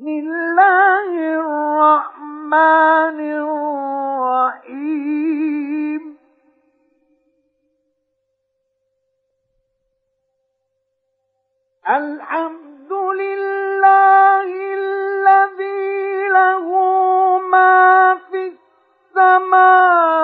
بسم الله الرحمن الرحيم. الحمد لله الذي له ما في السماوات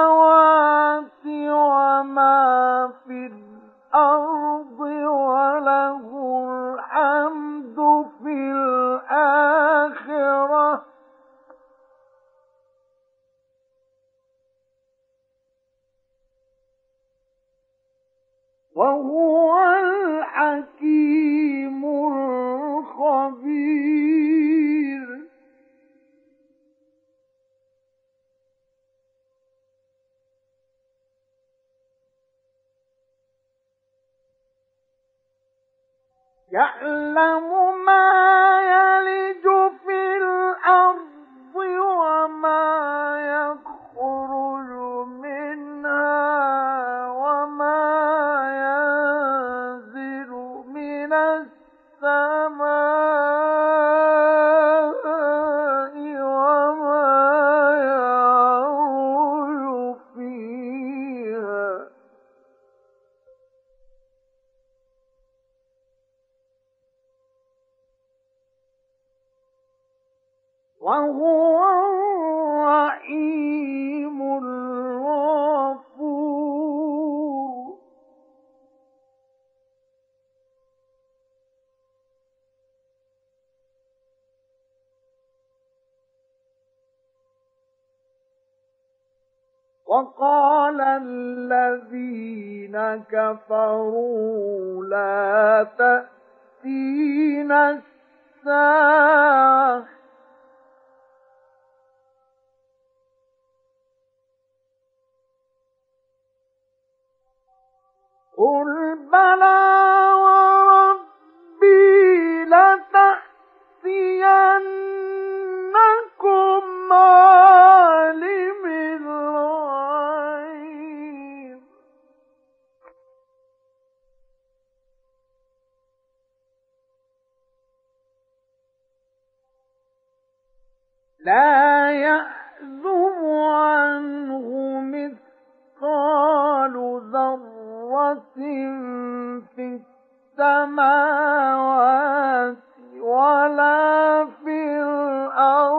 冷漠 وقال الذين كفروا لا تأتينا الساعة. قل بلى وربي لتأتينكم لا يعزب عنه مثقال ذرة في السماوات ولا في الأرض.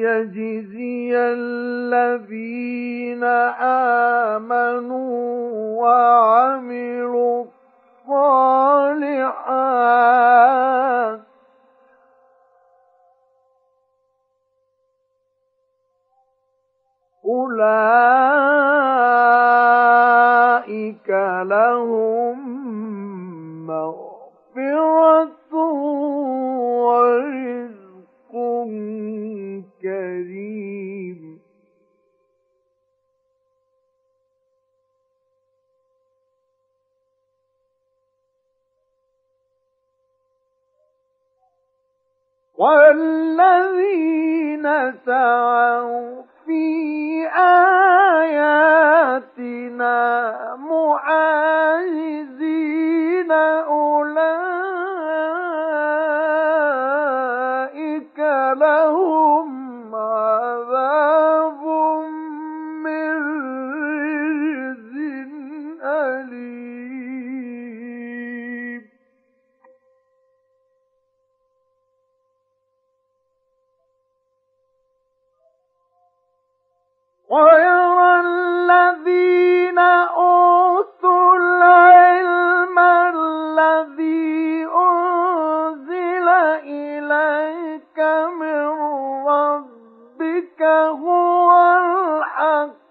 ليجزي الذين آمنوا وعملوا الصالحات. أولئك لهم مغفرة ورزق والذين سعوا في آياتنا معاجزين أولئك لهم ويرى الذين أوتوا العلم الذي أنزل إليك من ربك هو الحق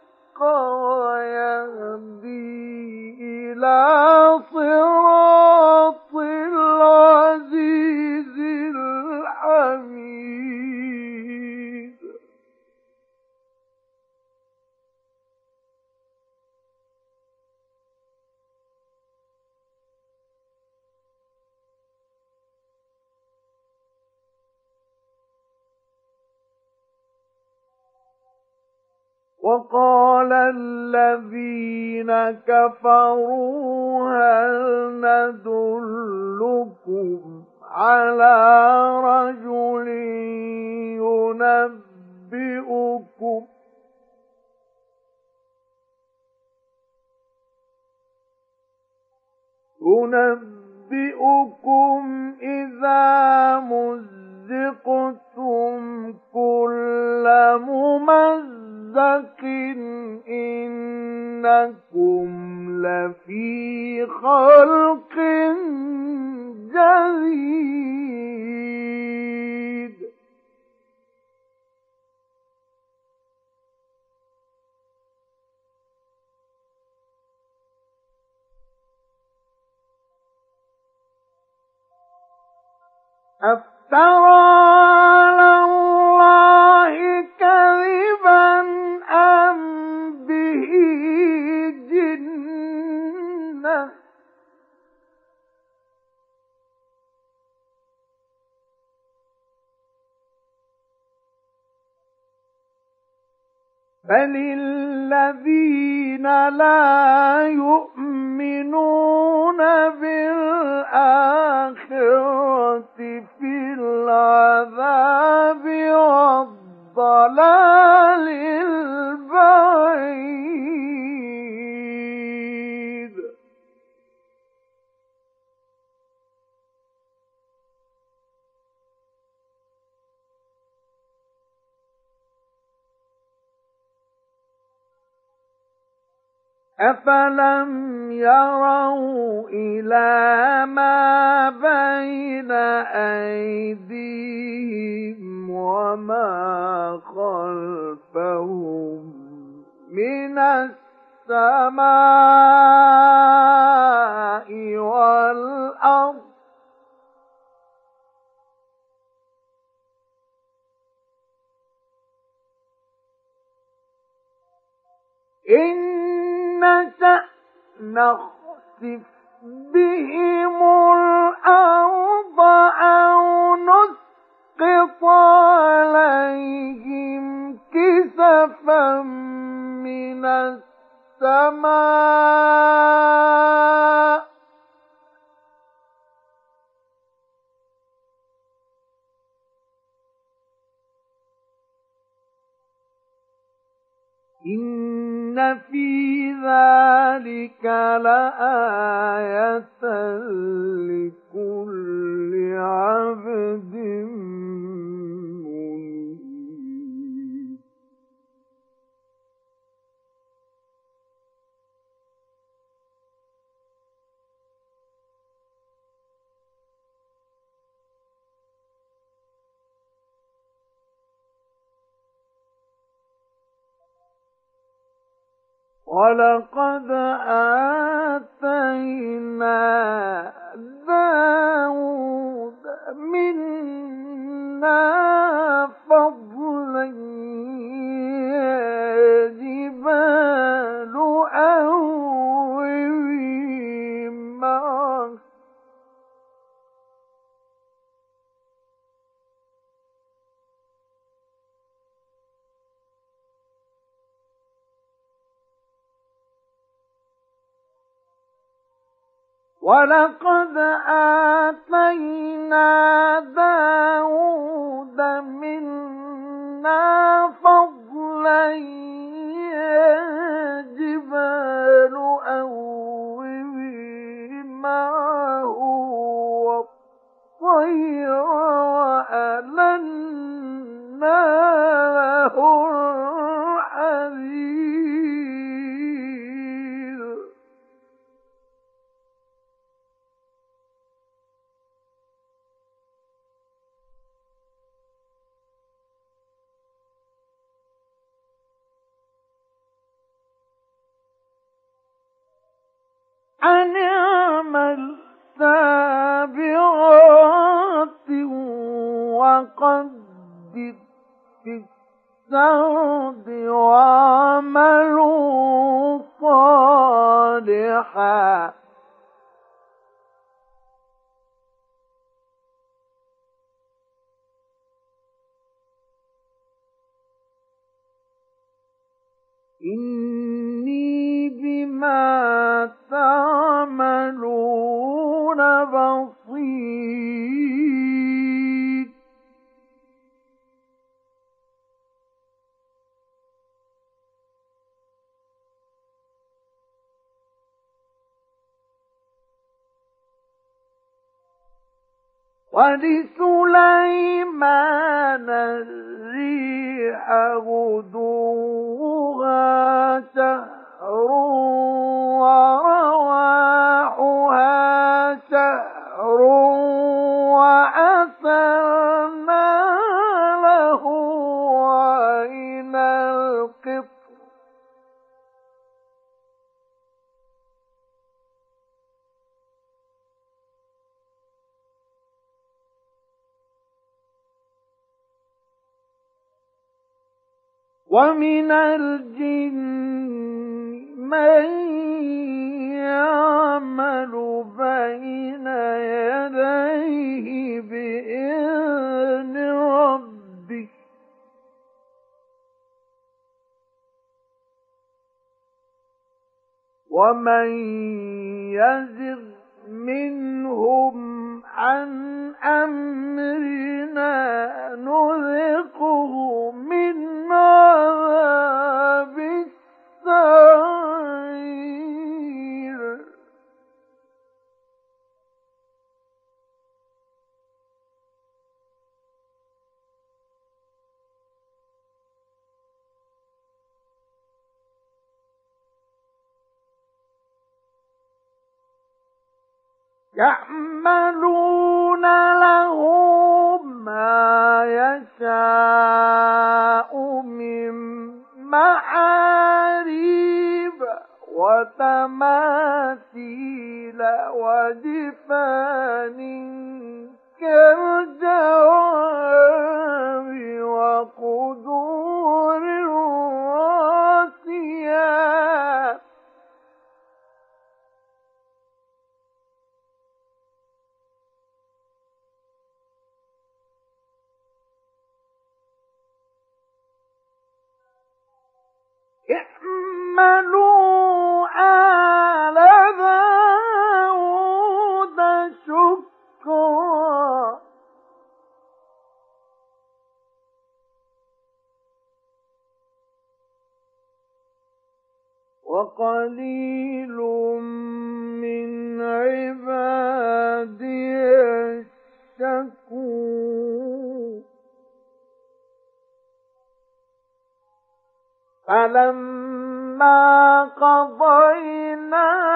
كفروا هل ندلكم على رجل ينبئكم؟ ينبئكم بل الذين لا يؤمنون بالآخرة في العذاب والضلال أفلم يروا إلى ما بين أيديهم وما خلفهم من السماء والأرض إن نشأ نخسف بهم الأرض أو نسقط عليهم كسفا من السماء. إن في ذلك لآية ولقد آتينا داود منا فضلا ولقد آتينا داود منا فضلا يا جبال أوبي معه والطير وألنا له الحديد أن اعمل سابغات وقدر في السرد وعملوا صالحا. إني بما تعملون بصير. ولسليمان الريح غدوها شهر ورواحها شهر وأسرنا له عين القط ومن الجن من يعمل بين يديه بإذن ومن يزغ منهم عن أمرنا نذقه من عذاب يعملون له ما يشاء من محاريب وتماثيل وجفان كالجواب وقدور الراسيات شكرا. وقليل من عبادي الشكور فلما قضينا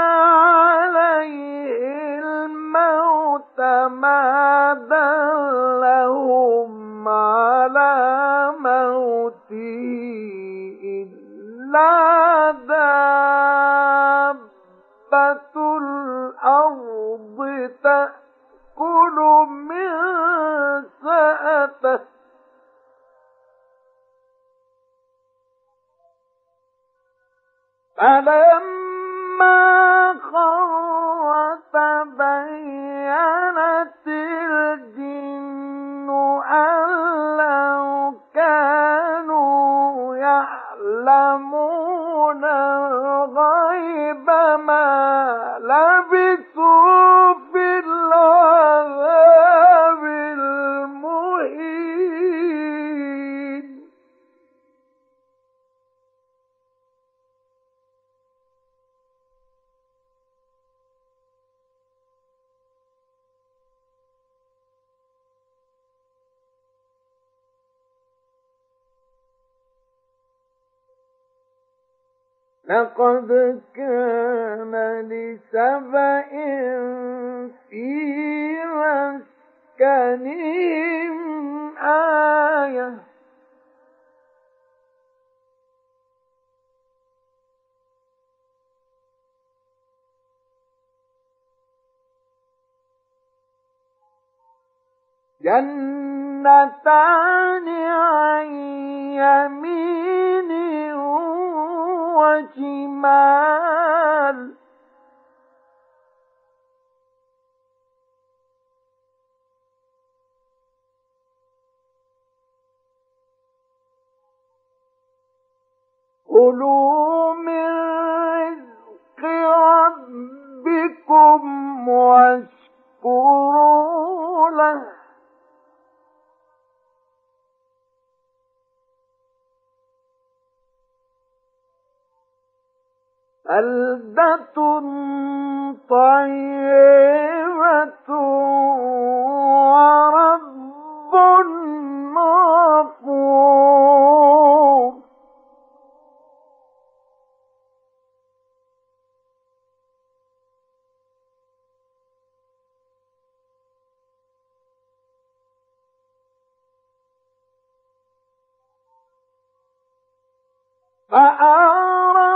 جنتان عن يمين وشمال. كلوا من رزق ربكم واشكروا له. بلدة طيبة ورب غفور فأرى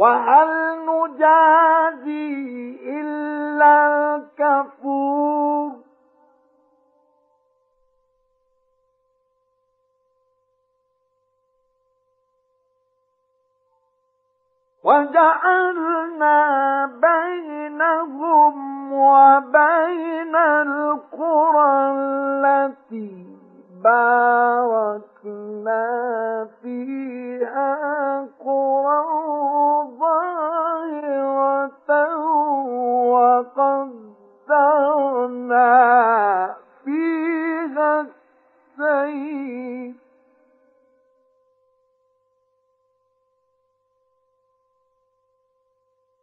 وهل نجازي إلا الكفور؟ وجعل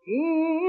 إن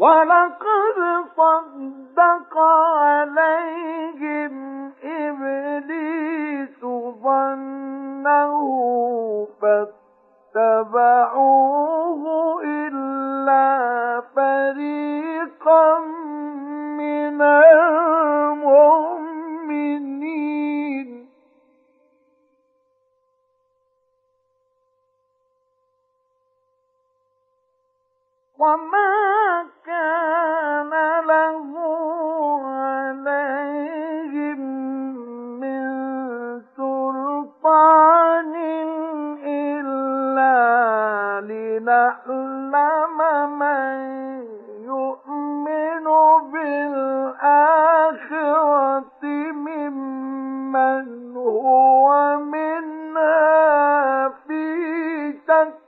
ولقد صدق عليهم إبليس ظنه فاتبعوه إلا فريقا من المؤمنين. وما يعلم من يؤمن بالآخرة ممن هو منا في شك.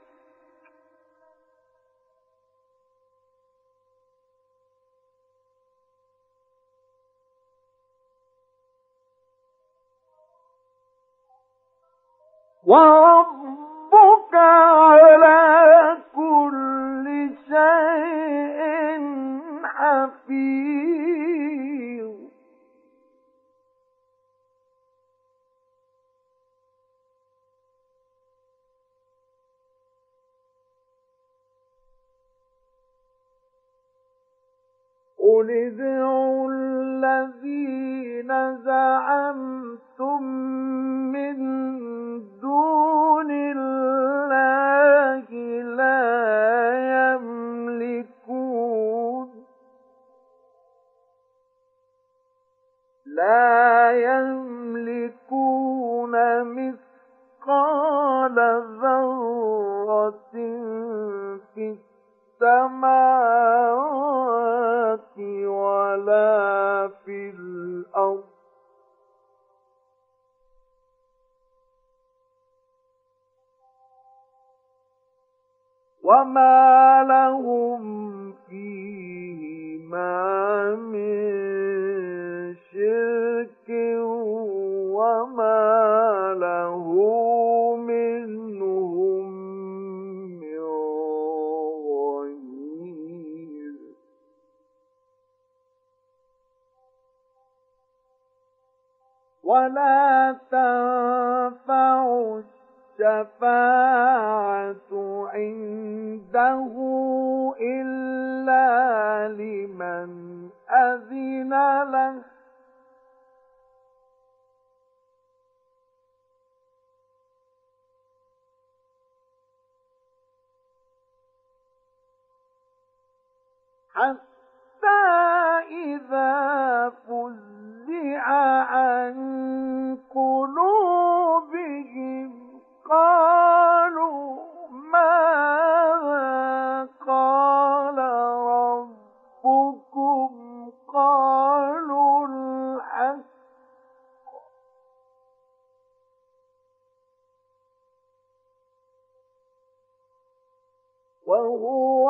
وهو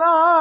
澜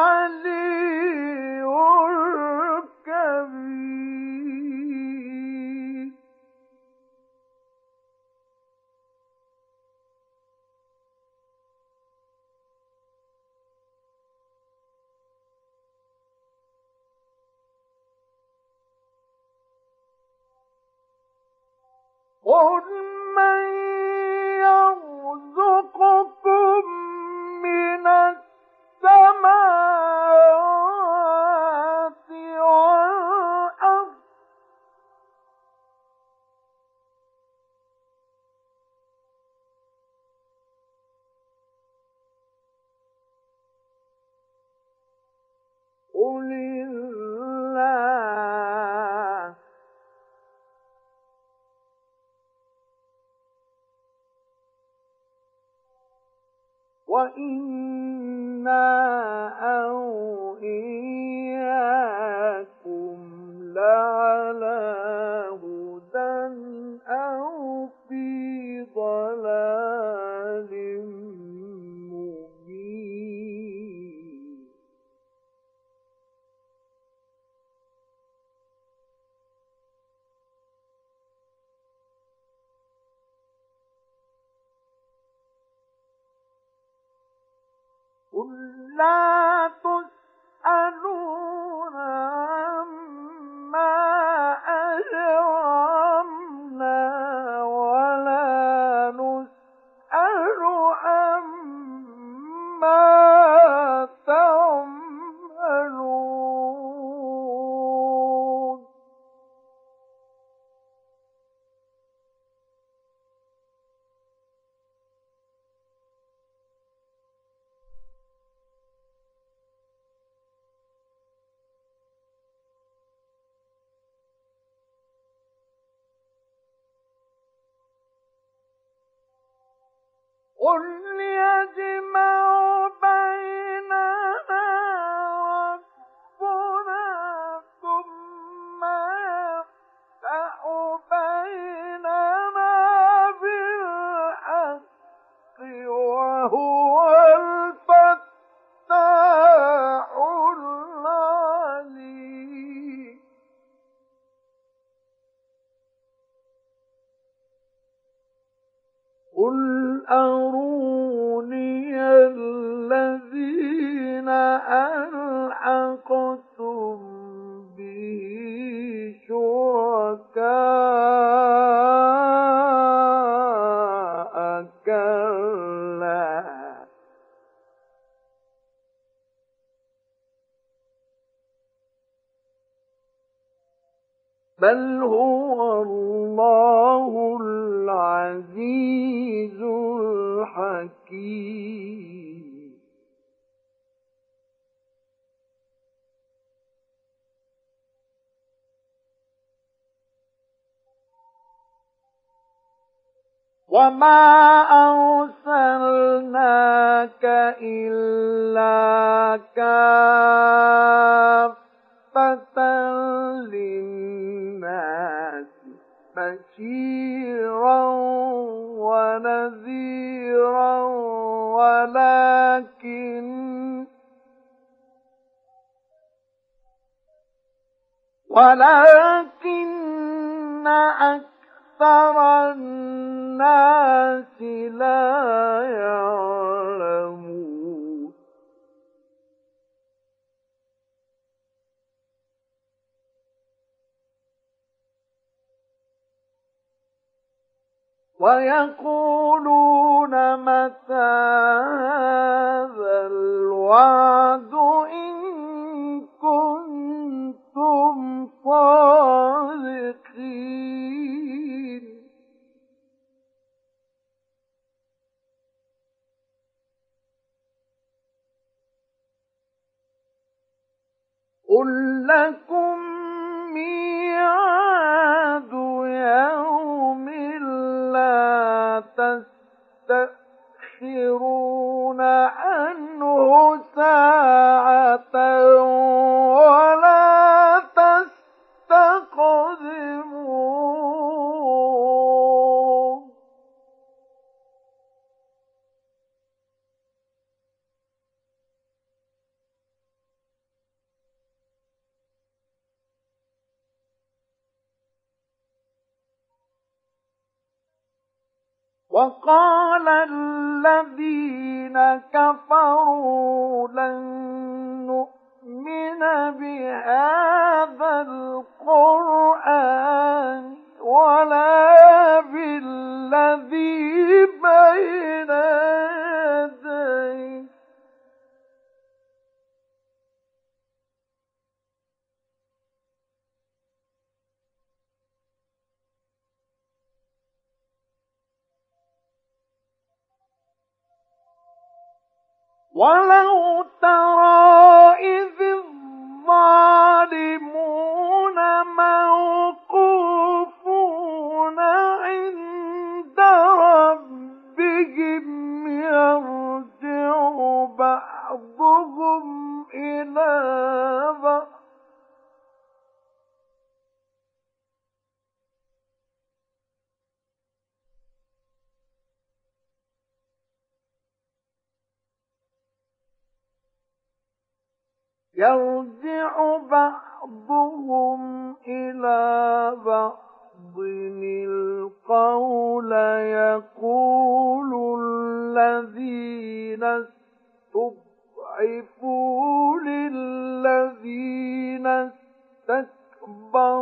وما أرسلناك إلا كافة للناس بشيرا ونذيرا ولكن ولكن أكثر الناس لا يعلمون ويقولون متى هذا الوعد إن كنتم صادقين؟ قل لكم ميعاد يوم لا تستأخرون عنه ساعة ولا وقال الذين كفروا لن نؤمن بهذا القرآن ولا بالذي بين ولو ترى إذ الظالمون موقوفون عند ربهم يرجع بعضهم إلى بعض. يرجع بعضهم إلى بعض القول يقول الذين استضعفوا للذين استكبروا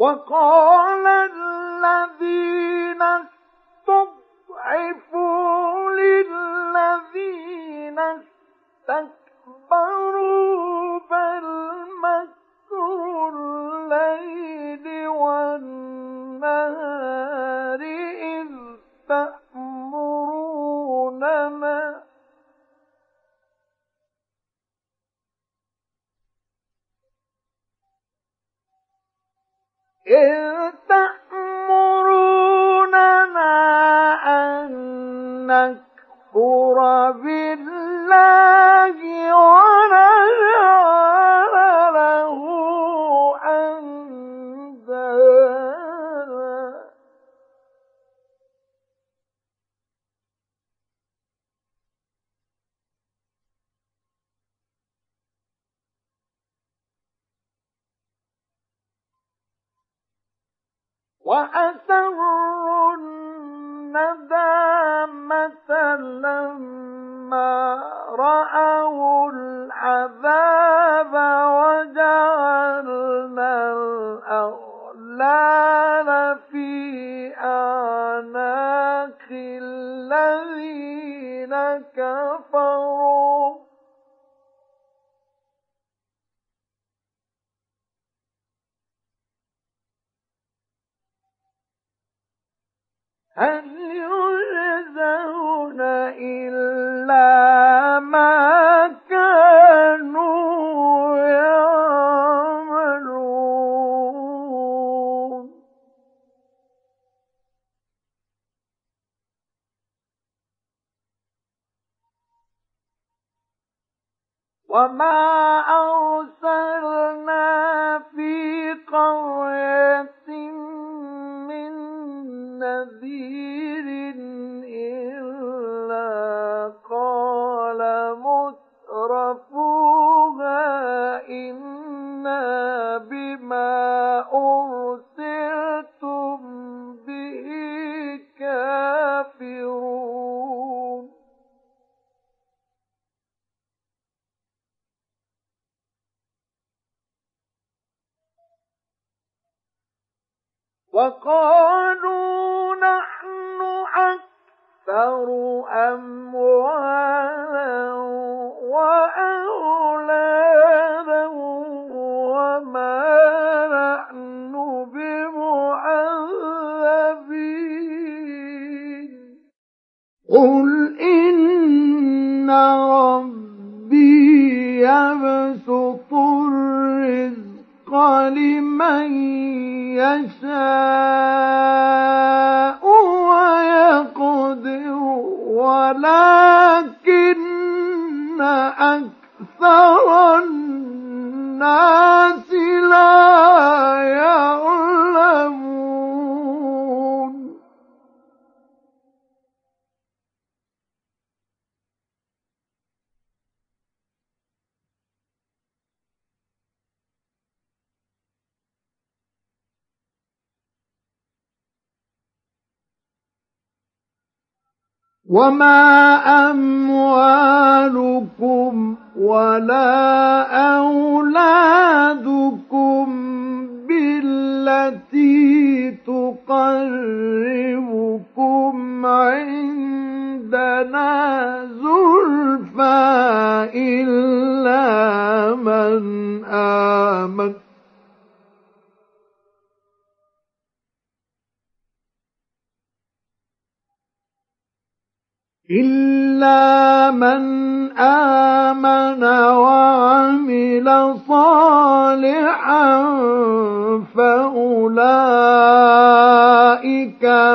وقال الذين وما أرسلنا وقالوا نحن أكثر أموالا وأولادا وما نحن بمعذبين. قل إن ربي يبسط الرزق لمن يشاء ويقدر ولكن أكثر الناس لا يعلمون وما أموالكم ولا أولادكم بالتي تقربكم عندنا زلفى إلا من آمن إلا من آمن وعمل صالحا فأولئك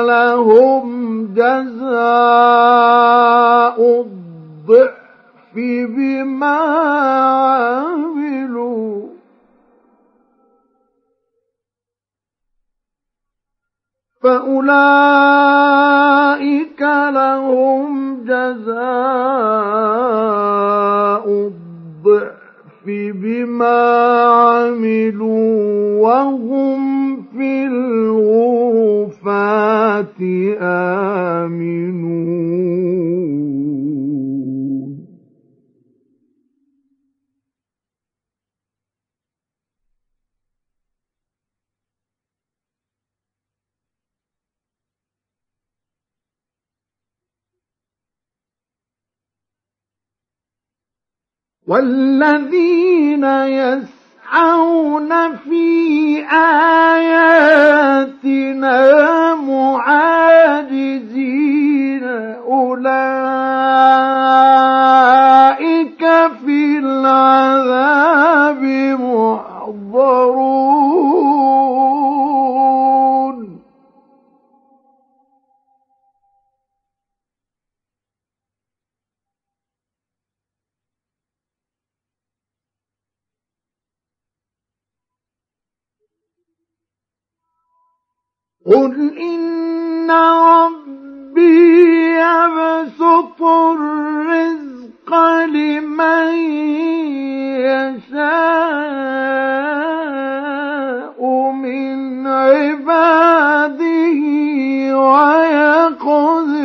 لهم جزاء الضعف بما عملوا. فأولئك لهم جزاء الضعف بما عملوا وهم في الغرفات آمنون. والذين يسعون في آياتنا معاجزين أولئك قل إن ربي يبسط الرزق لمن يشاء من عباده ويقدر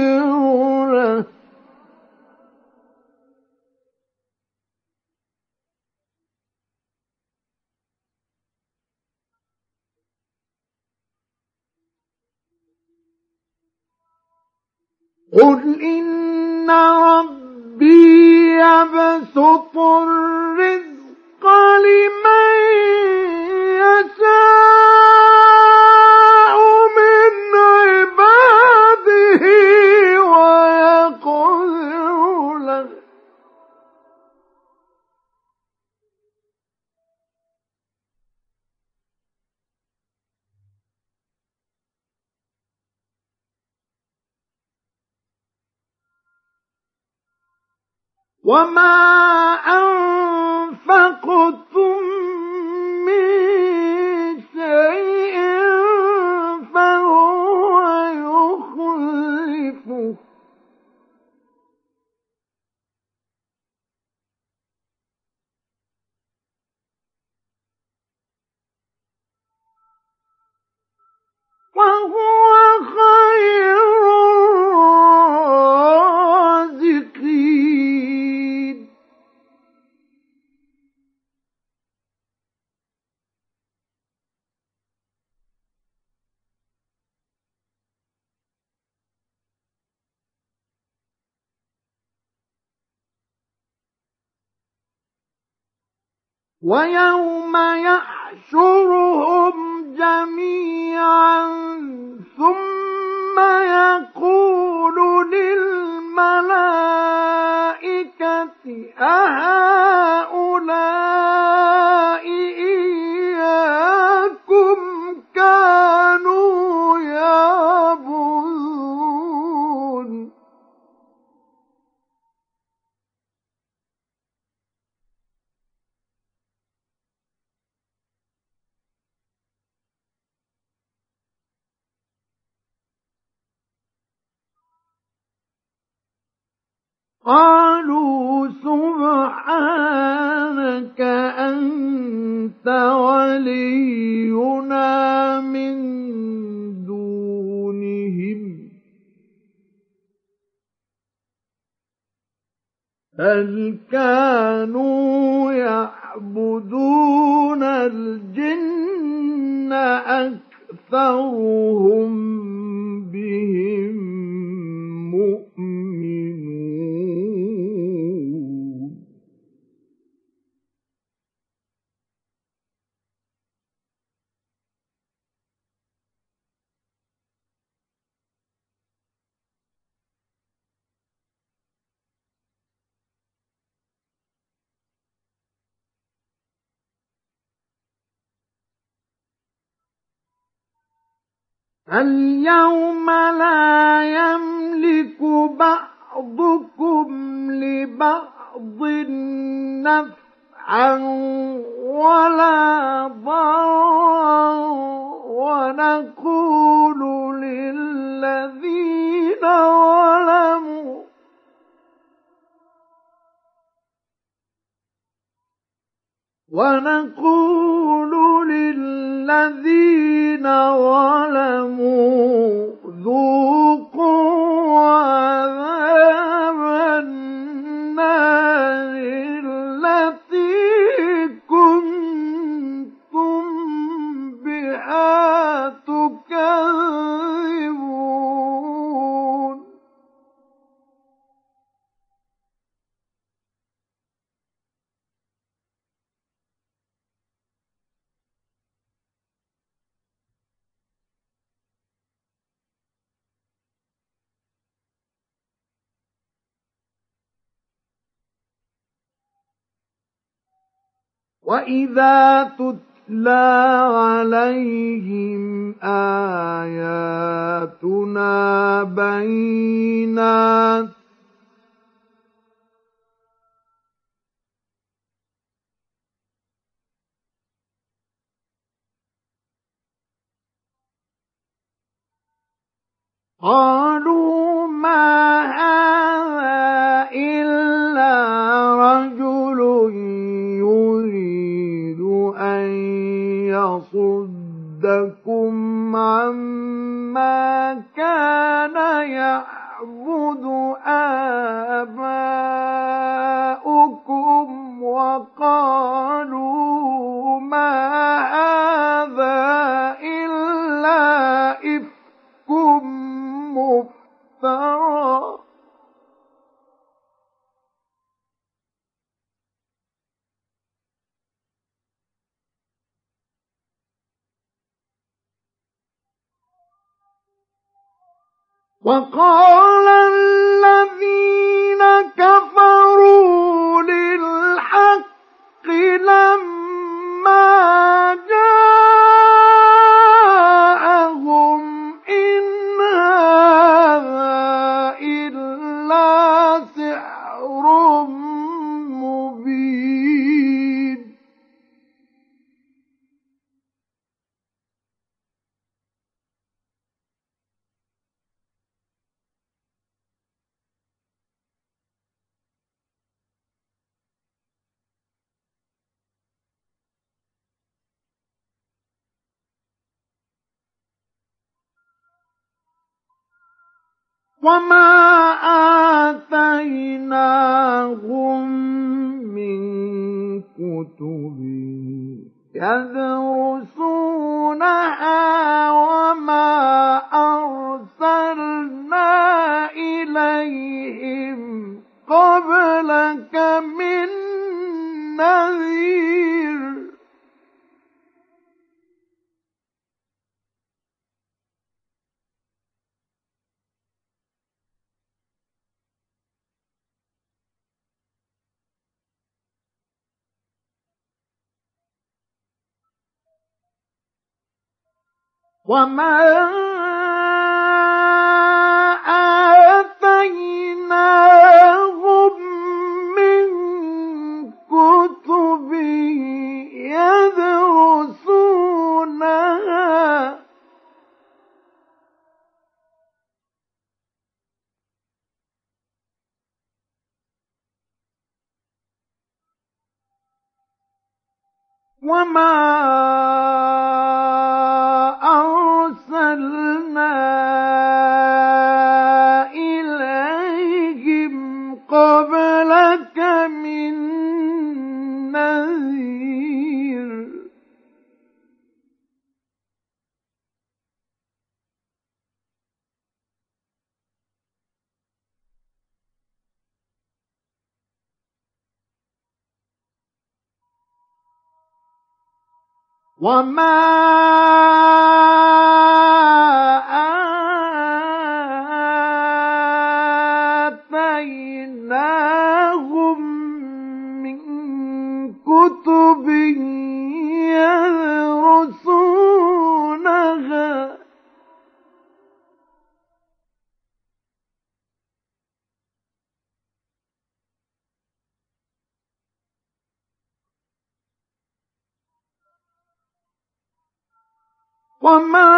قل إن ربي يبسط الرزق لمن يشاء من عباده وما أنفقتم ويوم يحشرهم جميعا ثم يقول للملائكة أهؤلاء قالوا سبحانك أنت ولينا من دونهم. بل كانوا يعبدون الجن أكثرهم بهم اليوم لا يملك بعضكم لبعض نفعا ولا ضرا ونقول للذين ظلموا ونقول للذين ظلموا ذوقوا عذاب وإذا تتلى عليهم آياتنا بينات قالوا ما هذا إلا رجل يريد أن يصدكم عما كان يعبد آباؤكم وقالوا ما هذا إلا إفك مفترى. وقال الذين كفروا للحق لما جاءهم إن هذا وما آتيناهم من كتب يدرسونها وما أرسلنا إليهم قبلك من وما آتيناهم من كتب يدرسونها وما أرسلنا وما وما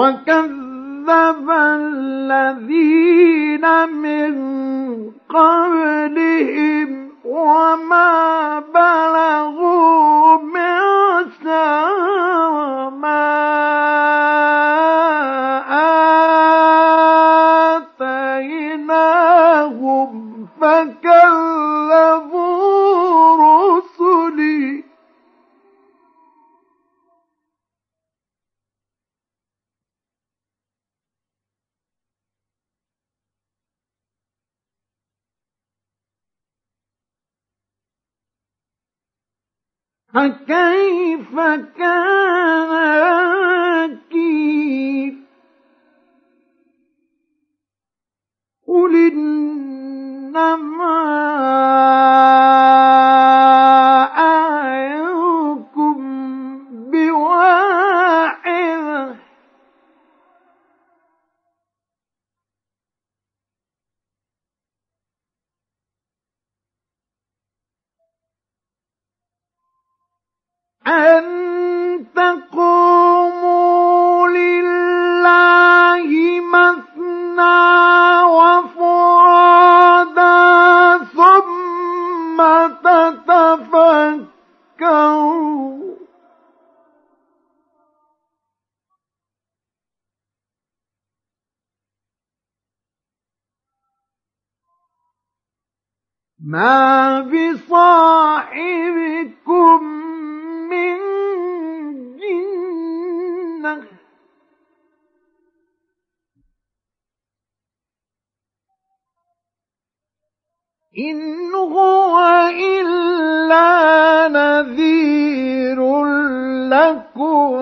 وكذب الذين من قبلهم وما بلغوا إن هو إلا نذير لكم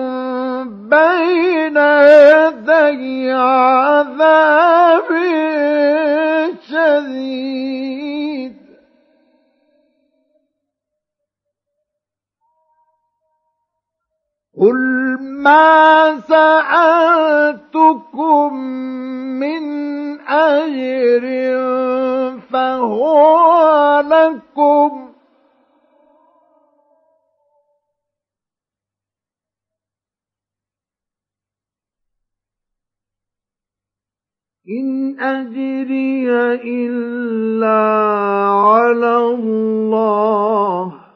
بين يدي عذاب شديد. قل ما سألتكم من أجر فهو لكم. إن أجري إلا على الله.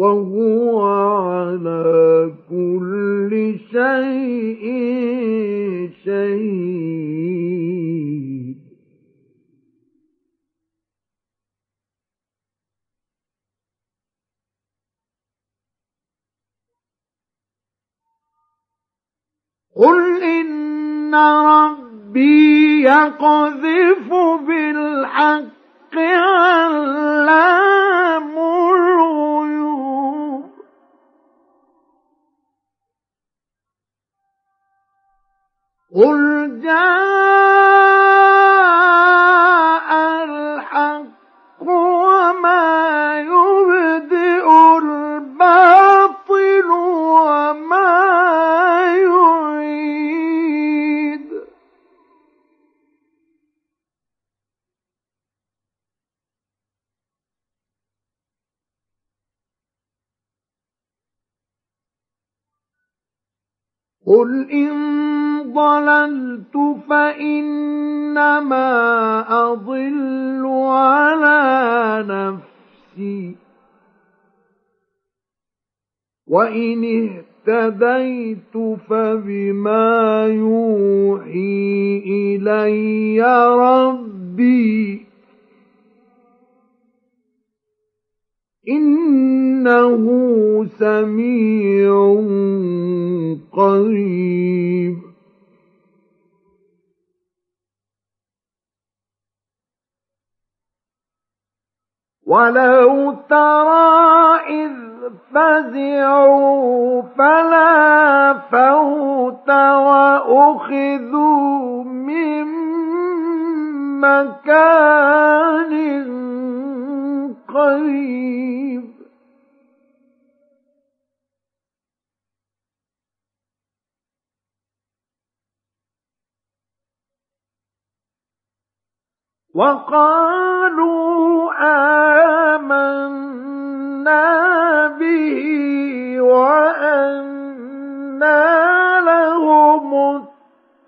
وهو على كل شيء شهيد. قل إن ربي يقذف بالحق علام الغيوب قل جاء الحق وما يبدئ الباطل وما يعيد قل إن ضللت فإنما أضل على نفسي. وإن اهتديت فبما يوحي إلي ربي. إنه سميع قريب. ولو ترى إذ فزعوا فلا فوت وأخذوا من مكان قريب وقالوا آمنا به وأنا لهم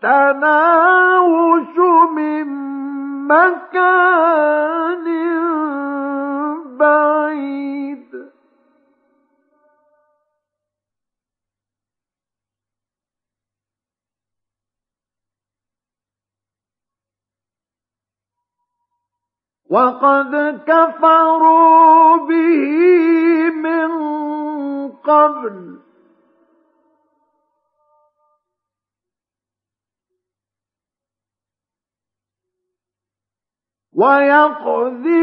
التناوش من مكان وقد كفروا به من قبل. ويقذفون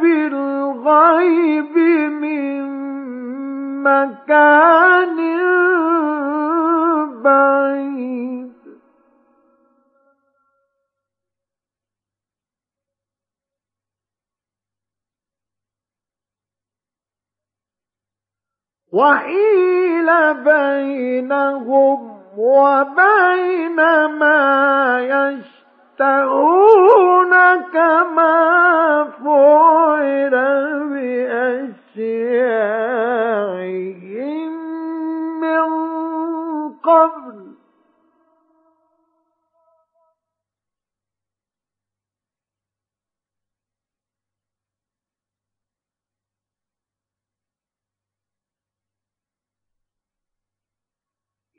بالغيب من مكان بعيد. وحيل بينهم وبين ما يشاء يفترون كما فعل بأشياعهم من قبل